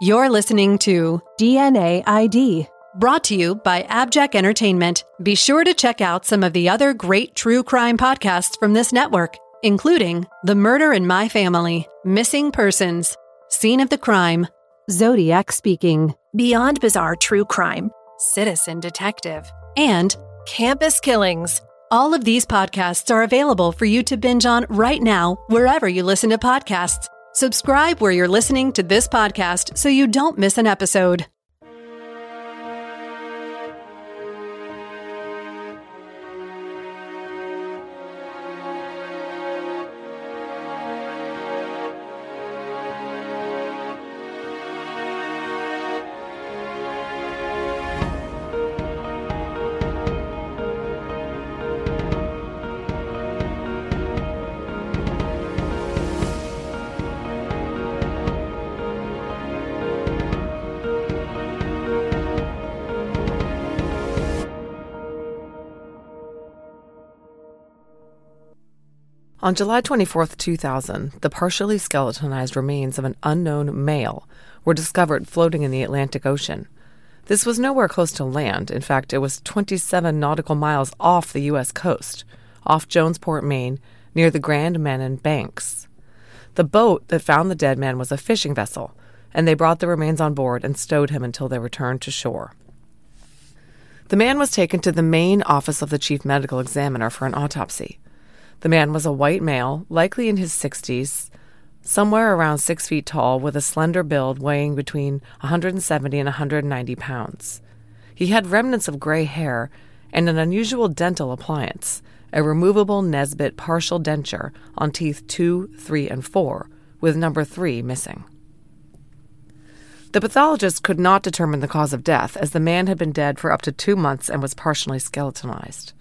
You're listening to DNA ID, brought to you by Abjack Entertainment. Be sure to check out some of the other great true crime podcasts from this network, including The Murder in My Family, Missing Persons, Scene of the Crime, Zodiac Speaking, Beyond Bizarre True Crime, Citizen Detective, and Campus Killings. All of these podcasts are available for you to binge on right now, wherever you listen to podcasts. Subscribe where you're listening to this podcast so you don't miss an episode. On July 24, 2000, the partially skeletonized remains of an unknown male were discovered floating in the Atlantic Ocean. This was nowhere close to land. In fact, it was 27 nautical miles off the U.S. coast, off Jonesport, Maine, near the Grand Manan Banks. The boat that found the dead man was a fishing vessel, and they brought the remains on board and stowed him until they returned to shore. The man was taken to the Maine office of the chief medical examiner for an autopsy. The man was a white male, likely in his 60s, somewhere around six feet tall, with a slender build weighing between 170 and 190 pounds. He had remnants of gray hair and an unusual dental appliance, a removable Nesbit partial denture on teeth 2, 3, and 4, with number 3 missing. The pathologist could not determine the cause of death, as the man had been dead for up to two months and was partially skeletonized.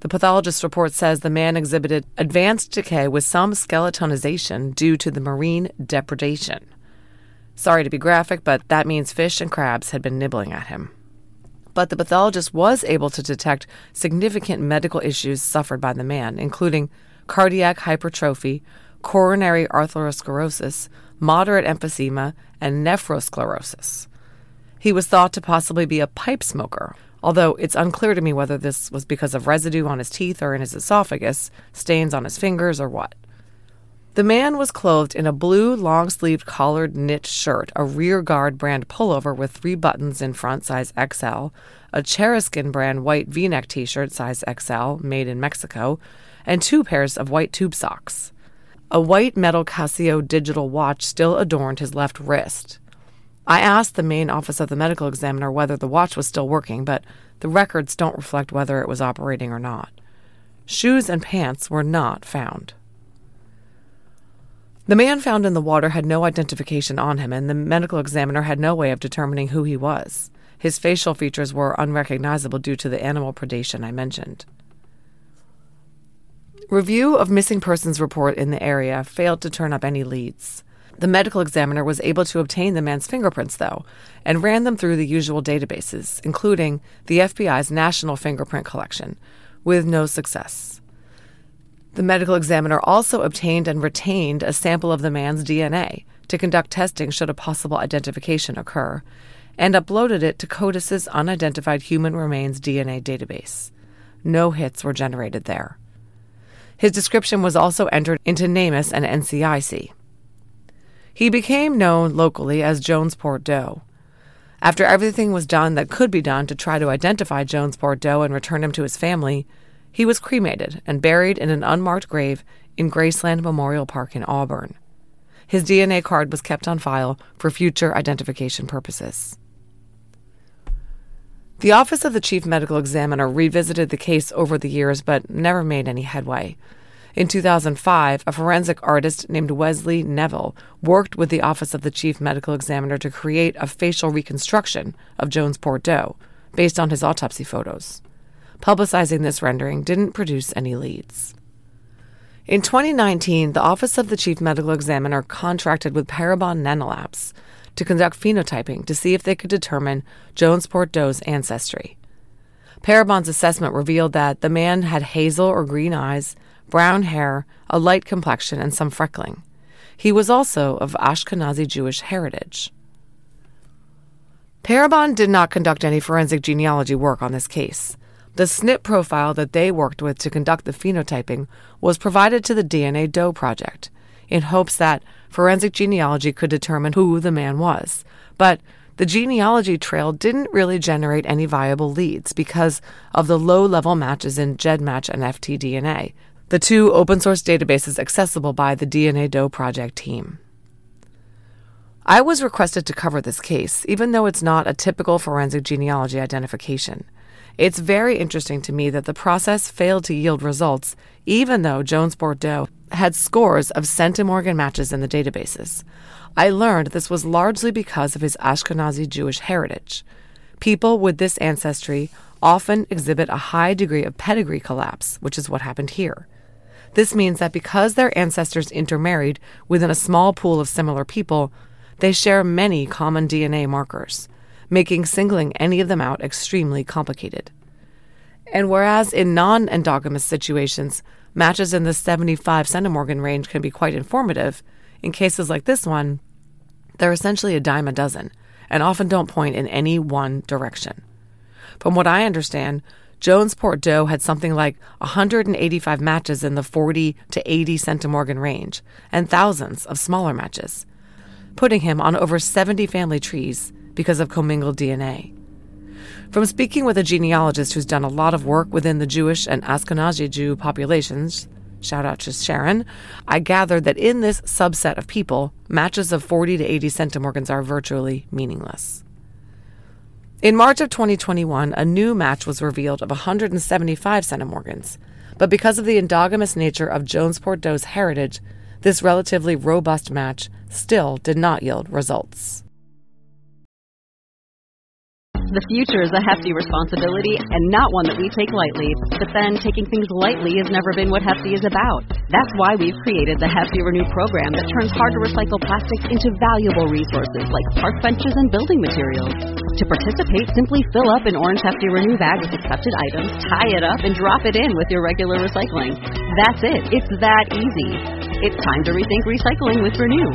The pathologist's report says the man exhibited advanced decay with some skeletonization due to the marine depredation. Sorry to be graphic, but that means fish and crabs had been nibbling at him. But the pathologist was able to detect significant medical issues suffered by the man, including cardiac hypertrophy, coronary arteriosclerosis, moderate emphysema, and nephrosclerosis. He was thought to possibly be a pipe smoker, although it's unclear to me whether this was because of residue on his teeth or in his esophagus, stains on his fingers, or what. The man was clothed in a blue long sleeved collared knit shirt, a rear guard brand pullover with three buttons in front, size XL, a Cheraskin brand white v neck t shirt, size XL, made in Mexico, and two pairs of white tube socks. A white metal Casio digital watch still adorned his left wrist. I asked the Maine office of the medical examiner whether the watch was still working, but the records don't reflect whether it was operating or not. Shoes and pants were not found. The man found in the water had no identification on him, and the medical examiner had no way of determining who he was. His facial features were unrecognizable due to the animal predation I mentioned. Review of missing persons report in the area failed to turn up any leads. The medical examiner was able to obtain the man's fingerprints, though, and ran them through the usual databases, including the FBI's National Fingerprint Collection, with no success. The medical examiner also obtained and retained a sample of the man's DNA to conduct testing should a possible identification occur, and uploaded it to CODIS's Unidentified Human Remains DNA database. No hits were generated there. His description was also entered into NamUs and NCIC. He became known locally as Jonesport Doe. After everything was done that could be done to try to identify Jonesport Doe and return him to his family, he was cremated and buried in an unmarked grave in Graceland Memorial Park in Auburn. His DNA card was kept on file for future identification purposes. The Office of the Chief Medical Examiner revisited the case over the years but never made any headway. In 2005, a forensic artist named Wesley Neville worked with the Office of the Chief Medical Examiner to create a facial reconstruction of Jones Doe based on his autopsy photos. Publicizing this rendering didn't produce any leads. In 2019, the Office of the Chief Medical Examiner contracted with Parabon Nanolabs to conduct phenotyping to see if they could determine Jones Doe's ancestry. Parabon's assessment revealed that the man had hazel or green eyes, brown hair, a light complexion, and some freckling. He was also of Ashkenazi Jewish heritage. Parabon did not conduct any forensic genealogy work on this case. The SNP profile that they worked with to conduct the phenotyping was provided to the DNA Doe Project in hopes that forensic genealogy could determine who the man was. But the genealogy trail didn't really generate any viable leads because of the low level matches in GEDmatch and FTDNA, the two open source databases accessible by the DNA Doe project team. I was requested to cover this case, even though it's not a typical forensic genealogy identification. It's very interesting to me that the process failed to yield results, even though Jones Doe had scores of centimorgan matches in the databases. I learned this was largely because of his Ashkenazi Jewish heritage. People with this ancestry often exhibit a high degree of pedigree collapse, which is what happened here. This means that because their ancestors intermarried within a small pool of similar people, they share many common DNA markers, making singling any of them out extremely complicated. And whereas in non endogamous situations, matches in the 75 centimorgan range can be quite informative, in cases like this one, they're essentially a dime a dozen and often don't point in any one direction. From what I understand, Jonesport Doe had something like 185 matches in the 40 to 80 centimorgan range and thousands of smaller matches, putting him on over 70 family trees because of commingled DNA. From speaking with a genealogist who's done a lot of work within the Jewish and Ashkenazi Jew populations, shout out to Sharon, I gathered that in this subset of people, matches of 40 to 80 centimorgans are virtually meaningless. In March of 2021, a new match was revealed of 175 centimorgans, but because of the endogamous nature of Jones Doe's heritage, this relatively robust match still did not yield results. The future is a hefty responsibility and not one that we take lightly. But then, taking things lightly has never been what Hefty is about. That's why we've created the Hefty Renew program that turns hard to recycle plastics into valuable resources like park benches and building materials. To participate, simply fill up an orange Hefty Renew bag with accepted items, tie it up, and drop it in with your regular recycling. That's it. It's that easy. It's time to rethink recycling with Renew.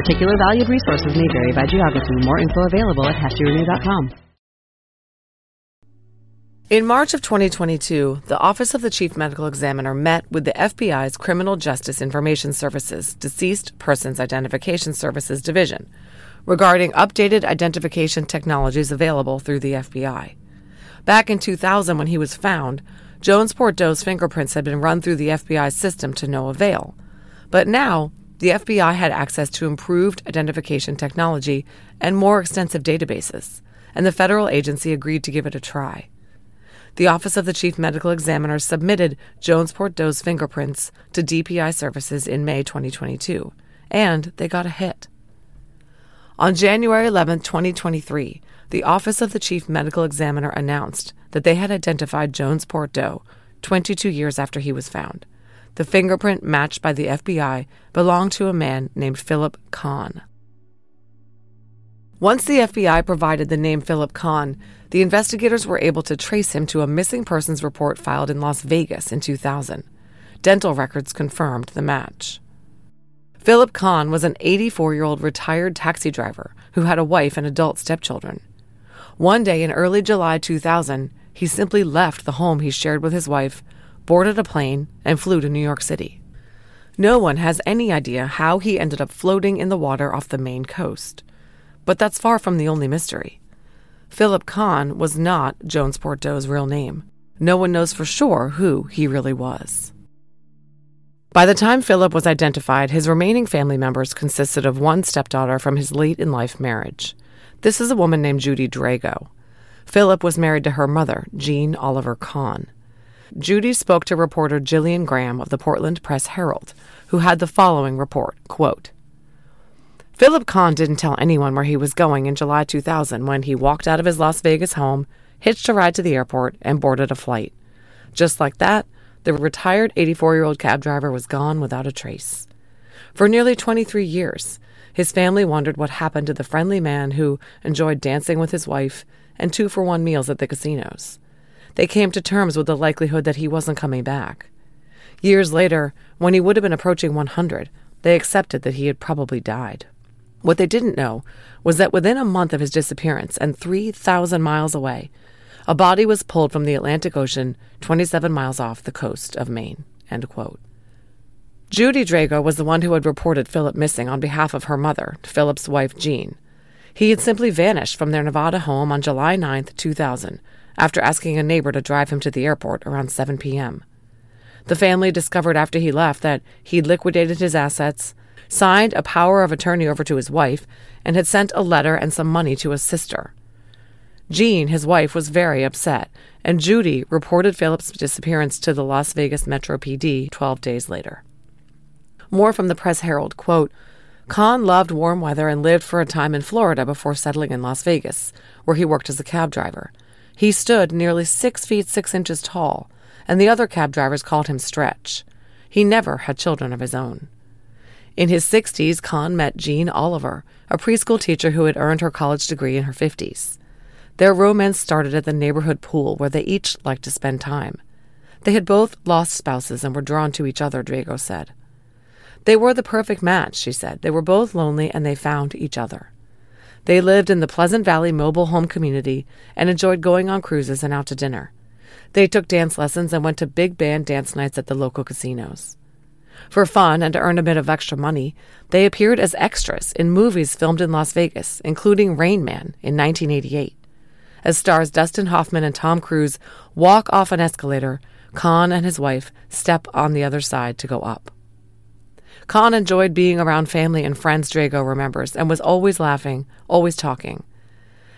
Particular valued resources may vary by geography. More info available at heftyrenew.com. In March of 2022, the Office of the Chief Medical Examiner met with the FBI's Criminal Justice Information Services Deceased Persons Identification Services Division regarding updated identification technologies available through the FBI. Back in 2000, when he was found, Jonesport Doe's fingerprints had been run through the FBI's system to no avail. But now, the FBI had access to improved identification technology and more extensive databases, and the federal agency agreed to give it a try the Office of the Chief Medical Examiner submitted Jonesport Doe's fingerprints to DPI services in May 2022, and they got a hit. On January 11, 2023, the Office of the Chief Medical Examiner announced that they had identified Jonesport Doe 22 years after he was found. The fingerprint matched by the FBI belonged to a man named Philip Kahn. Once the FBI provided the name Philip Kahn, the investigators were able to trace him to a missing persons report filed in Las Vegas in 2000. Dental records confirmed the match. Philip Kahn was an 84 year old retired taxi driver who had a wife and adult stepchildren. One day in early July 2000, he simply left the home he shared with his wife, boarded a plane, and flew to New York City. No one has any idea how he ended up floating in the water off the Maine coast. But that's far from the only mystery. Philip Kahn was not Jonesport Doe's real name. No one knows for sure who he really was. By the time Philip was identified, his remaining family members consisted of one stepdaughter from his late in life marriage. This is a woman named Judy Drago. Philip was married to her mother, Jean Oliver Kahn. Judy spoke to reporter Gillian Graham of the Portland Press Herald, who had the following report quote, Philip Kahn didn't tell anyone where he was going in July 2000 when he walked out of his Las Vegas home, hitched a ride to the airport, and boarded a flight. Just like that, the retired 84 year old cab driver was gone without a trace. For nearly 23 years, his family wondered what happened to the friendly man who enjoyed dancing with his wife and two for one meals at the casinos. They came to terms with the likelihood that he wasn't coming back. Years later, when he would have been approaching 100, they accepted that he had probably died. What they didn't know was that within a month of his disappearance and 3,000 miles away, a body was pulled from the Atlantic Ocean 27 miles off the coast of Maine. Judy Drago was the one who had reported Philip missing on behalf of her mother, Philip's wife Jean. He had simply vanished from their Nevada home on July 9, 2000, after asking a neighbor to drive him to the airport around 7 p.m. The family discovered after he left that he'd liquidated his assets, signed a power of attorney over to his wife, and had sent a letter and some money to his sister. Jean, his wife, was very upset, and Judy reported Philip's disappearance to the Las Vegas Metro PD 12 days later. More from the Press Herald quote, Kahn loved warm weather and lived for a time in Florida before settling in Las Vegas, where he worked as a cab driver. He stood nearly six feet six inches tall, and the other cab drivers called him Stretch. He never had children of his own. In his 60s, Kahn met Jean Oliver, a preschool teacher who had earned her college degree in her 50s. Their romance started at the neighborhood pool where they each liked to spend time. They had both lost spouses and were drawn to each other, Drago said. They were the perfect match, she said. They were both lonely and they found each other. They lived in the Pleasant Valley mobile home community and enjoyed going on cruises and out to dinner. They took dance lessons and went to big band dance nights at the local casinos. For fun and to earn a bit of extra money, they appeared as extras in movies filmed in Las Vegas, including Rain Man in 1988. As stars Dustin Hoffman and Tom Cruise walk off an escalator, Kahn and his wife step on the other side to go up. Kahn enjoyed being around family and friends, Drago remembers, and was always laughing, always talking.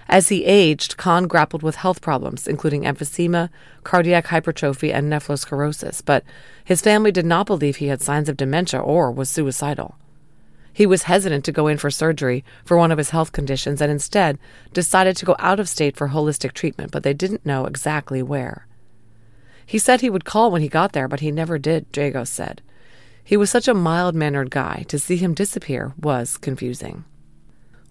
As he aged, Kahn grappled with health problems, including emphysema, cardiac hypertrophy, and nephrosclerosis, but his family did not believe he had signs of dementia or was suicidal. He was hesitant to go in for surgery for one of his health conditions and instead decided to go out of state for holistic treatment, but they didn't know exactly where. He said he would call when he got there, but he never did, Dragos said. He was such a mild mannered guy, to see him disappear was confusing.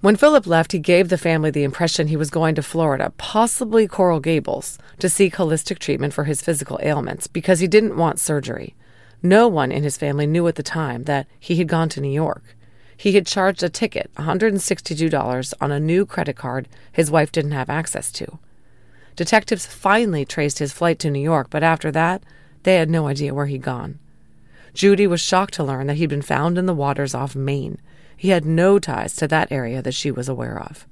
When Philip left, he gave the family the impression he was going to Florida, possibly Coral Gables, to seek holistic treatment for his physical ailments because he didn't want surgery. No one in his family knew at the time that he had gone to New York. He had charged a ticket, $162, on a new credit card his wife didn't have access to. Detectives finally traced his flight to New York, but after that, they had no idea where he'd gone. Judy was shocked to learn that he'd been found in the waters off Maine. He had no ties to that area that she was aware of.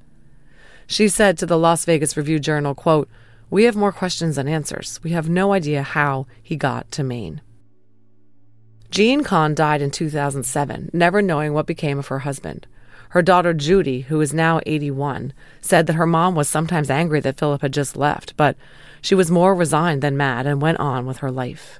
She said to the Las Vegas Review Journal, quote, We have more questions than answers. We have no idea how he got to Maine. Jean Kahn died in 2007, never knowing what became of her husband. Her daughter Judy, who is now 81, said that her mom was sometimes angry that Philip had just left, but she was more resigned than mad and went on with her life.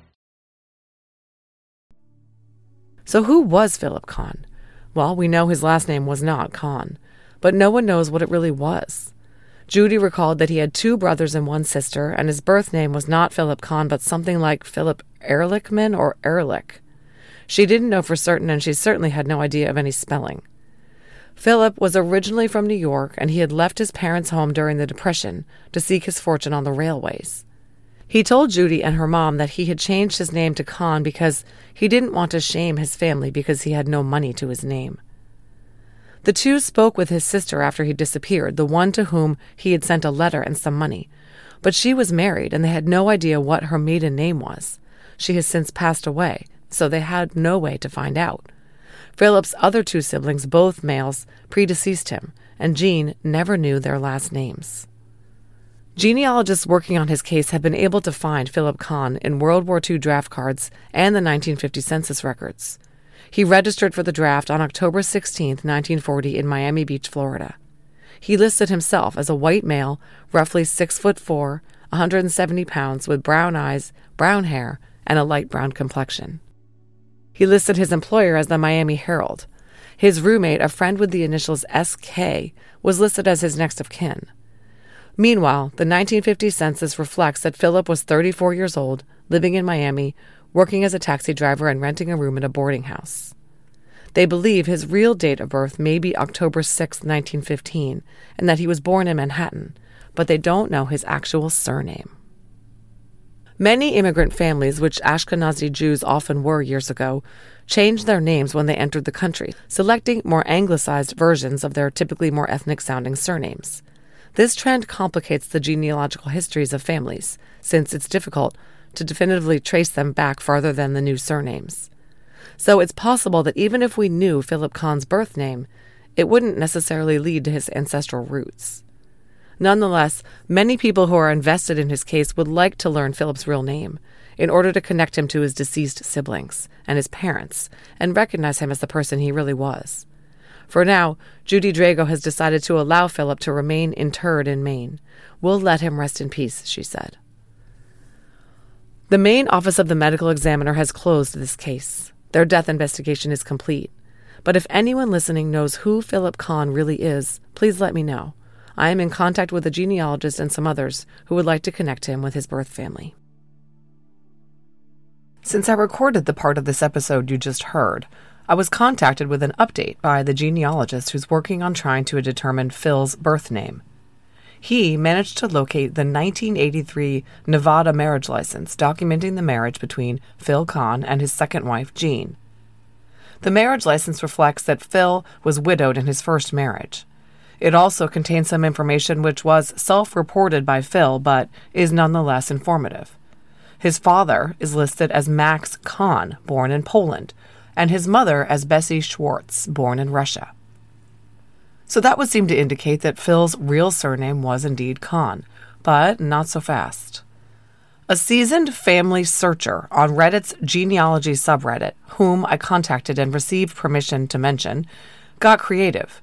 So, who was Philip Kahn? Well, we know his last name was not Kahn, but no one knows what it really was. Judy recalled that he had two brothers and one sister, and his birth name was not Philip Kahn, but something like Philip Ehrlichman or Ehrlich. She didn't know for certain, and she certainly had no idea of any spelling. Philip was originally from New York, and he had left his parents' home during the Depression to seek his fortune on the railways. He told Judy and her mom that he had changed his name to Kahn because he didn't want to shame his family because he had no money to his name. The two spoke with his sister after he disappeared, the one to whom he had sent a letter and some money. But she was married and they had no idea what her maiden name was. She has since passed away, so they had no way to find out. Philip's other two siblings, both males, predeceased him, and Jean never knew their last names. Genealogists working on his case have been able to find Philip Kahn in World War II draft cards and the 1950 census records. He registered for the draft on October 16, 1940, in Miami Beach, Florida. He listed himself as a white male, roughly 6 foot 4, 170 pounds, with brown eyes, brown hair, and a light brown complexion. He listed his employer as the Miami Herald. His roommate, a friend with the initials SK, was listed as his next of kin. Meanwhile, the 1950 census reflects that Philip was 34 years old, living in Miami, working as a taxi driver and renting a room in a boarding house. They believe his real date of birth may be October 6, 1915, and that he was born in Manhattan, but they don't know his actual surname. Many immigrant families, which Ashkenazi Jews often were years ago, changed their names when they entered the country, selecting more anglicized versions of their typically more ethnic sounding surnames. This trend complicates the genealogical histories of families, since it's difficult to definitively trace them back farther than the new surnames. So it's possible that even if we knew Philip Kahn's birth name, it wouldn't necessarily lead to his ancestral roots. Nonetheless, many people who are invested in his case would like to learn Philip's real name in order to connect him to his deceased siblings and his parents and recognize him as the person he really was. For now, Judy Drago has decided to allow Philip to remain interred in Maine. We'll let him rest in peace, she said. The Maine office of the medical examiner has closed this case. Their death investigation is complete. But if anyone listening knows who Philip Kahn really is, please let me know. I am in contact with a genealogist and some others who would like to connect him with his birth family. Since I recorded the part of this episode you just heard, I was contacted with an update by the genealogist who's working on trying to determine Phil's birth name he managed to locate the 1983 Nevada marriage license documenting the marriage between Phil Kahn and his second wife, Jean. The marriage license reflects that Phil was widowed in his first marriage. It also contains some information which was self reported by Phil but is nonetheless informative. His father is listed as Max Kahn, born in Poland, and his mother as Bessie Schwartz, born in Russia. So that would seem to indicate that Phil's real surname was indeed Kahn, but not so fast. A seasoned family searcher on Reddit's genealogy subreddit, whom I contacted and received permission to mention, got creative.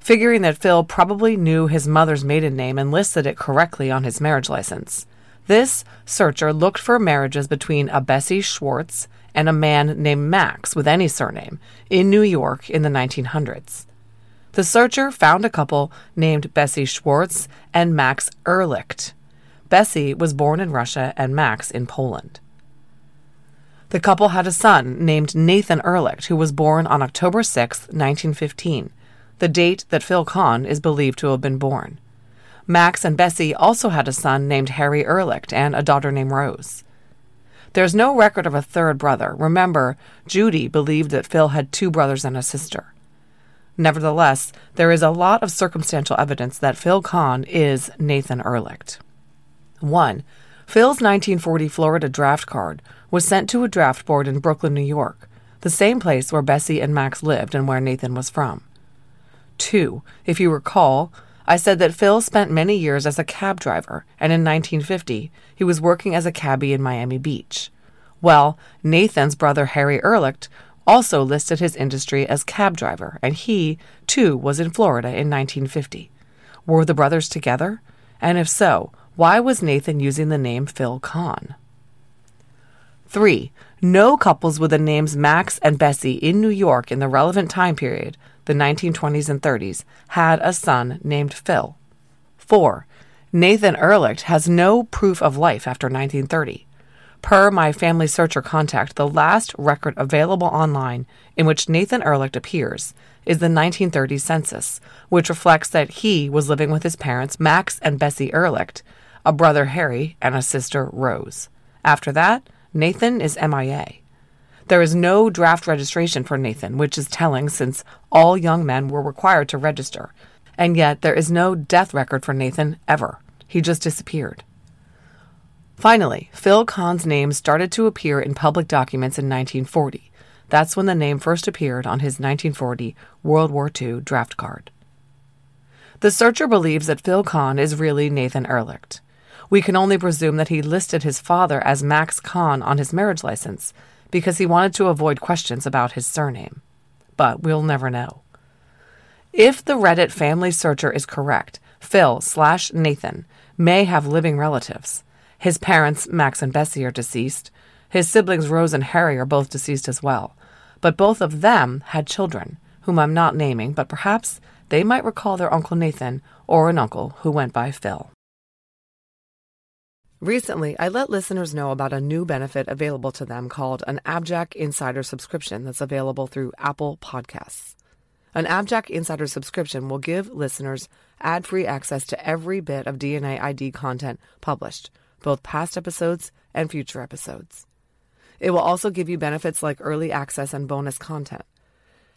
Figuring that Phil probably knew his mother's maiden name and listed it correctly on his marriage license, this searcher looked for marriages between a Bessie Schwartz and a man named Max with any surname in New York in the 1900s. The searcher found a couple named Bessie Schwartz and Max Ehrlicht. Bessie was born in Russia and Max in Poland. The couple had a son named Nathan Ehrlicht, who was born on October 6, 1915, the date that Phil Kahn is believed to have been born. Max and Bessie also had a son named Harry Ehrlicht and a daughter named Rose. There's no record of a third brother. Remember, Judy believed that Phil had two brothers and a sister. Nevertheless, there is a lot of circumstantial evidence that Phil Kahn is Nathan Ehrlicht. 1. Phil's 1940 Florida draft card was sent to a draft board in Brooklyn, New York, the same place where Bessie and Max lived and where Nathan was from. 2. If you recall, I said that Phil spent many years as a cab driver, and in 1950, he was working as a cabbie in Miami Beach. Well, Nathan's brother Harry Ehrlicht also listed his industry as cab driver, and he, too, was in Florida in 1950. Were the brothers together? And if so, why was Nathan using the name Phil Kahn? 3. No couples with the names Max and Bessie in New York in the relevant time period, the 1920s and 30s, had a son named Phil. 4. Nathan Ehrlicht has no proof of life after 1930. Per my family searcher contact, the last record available online in which Nathan Ehrlicht appears is the 1930 census, which reflects that he was living with his parents, Max and Bessie Ehrlicht, a brother Harry, and a sister Rose. After that, Nathan is MIA. There is no draft registration for Nathan, which is telling since all young men were required to register. And yet, there is no death record for Nathan ever. He just disappeared. Finally, Phil Kahn's name started to appear in public documents in 1940. That's when the name first appeared on his 1940 World War II draft card. The searcher believes that Phil Kahn is really Nathan Ehrlicht. We can only presume that he listed his father as Max Kahn on his marriage license because he wanted to avoid questions about his surname. But we'll never know. If the Reddit family searcher is correct, Phil slash Nathan may have living relatives. His parents, Max and Bessie, are deceased. His siblings, Rose and Harry, are both deceased as well. But both of them had children, whom I'm not naming, but perhaps they might recall their Uncle Nathan or an uncle who went by Phil. Recently, I let listeners know about a new benefit available to them called an Abjack Insider subscription that's available through Apple Podcasts. An Abjack Insider subscription will give listeners ad free access to every bit of DNA ID content published, both past episodes and future episodes. It will also give you benefits like early access and bonus content.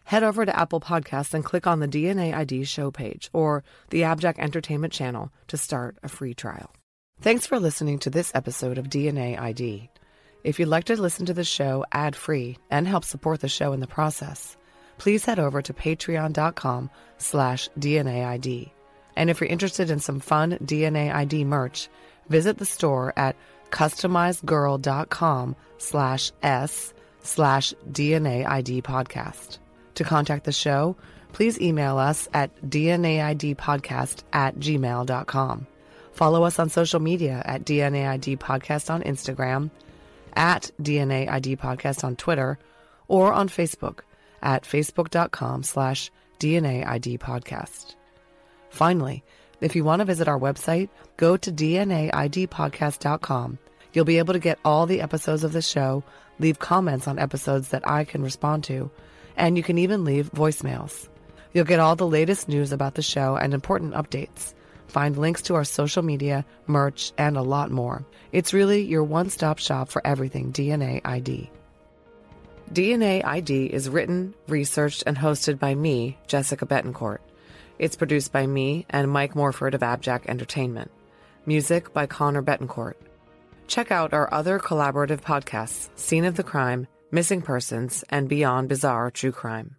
Head over to Apple Podcasts and click on the DNA ID show page or the Abjack Entertainment channel to start a free trial. Thanks for listening to this episode of DNA ID. If you'd like to listen to the show ad free and help support the show in the process, please head over to patreon.com slash DNA ID. And if you're interested in some fun DNA ID merch, visit the store at customizedgirl.com slash s slash DNA ID podcast. To contact the show, please email us at dnaidpodcast at gmail.com. Follow us on social media at DNAID Podcast on Instagram, at DNAID Podcast on Twitter, or on Facebook at facebook.com slash DNAID Podcast. Finally, if you want to visit our website, go to DNAIDpodcast.com. You'll be able to get all the episodes of the show, leave comments on episodes that I can respond to, and you can even leave voicemails. You'll get all the latest news about the show and important updates find links to our social media, merch, and a lot more. It's really your one stop shop for everything DNA ID. DNA ID is written, researched, and hosted by me, Jessica Betancourt. It's produced by me and Mike Morford of Abjack Entertainment. Music by Connor Betancourt. Check out our other collaborative podcasts Scene of the Crime, Missing Persons, and Beyond Bizarre True Crime.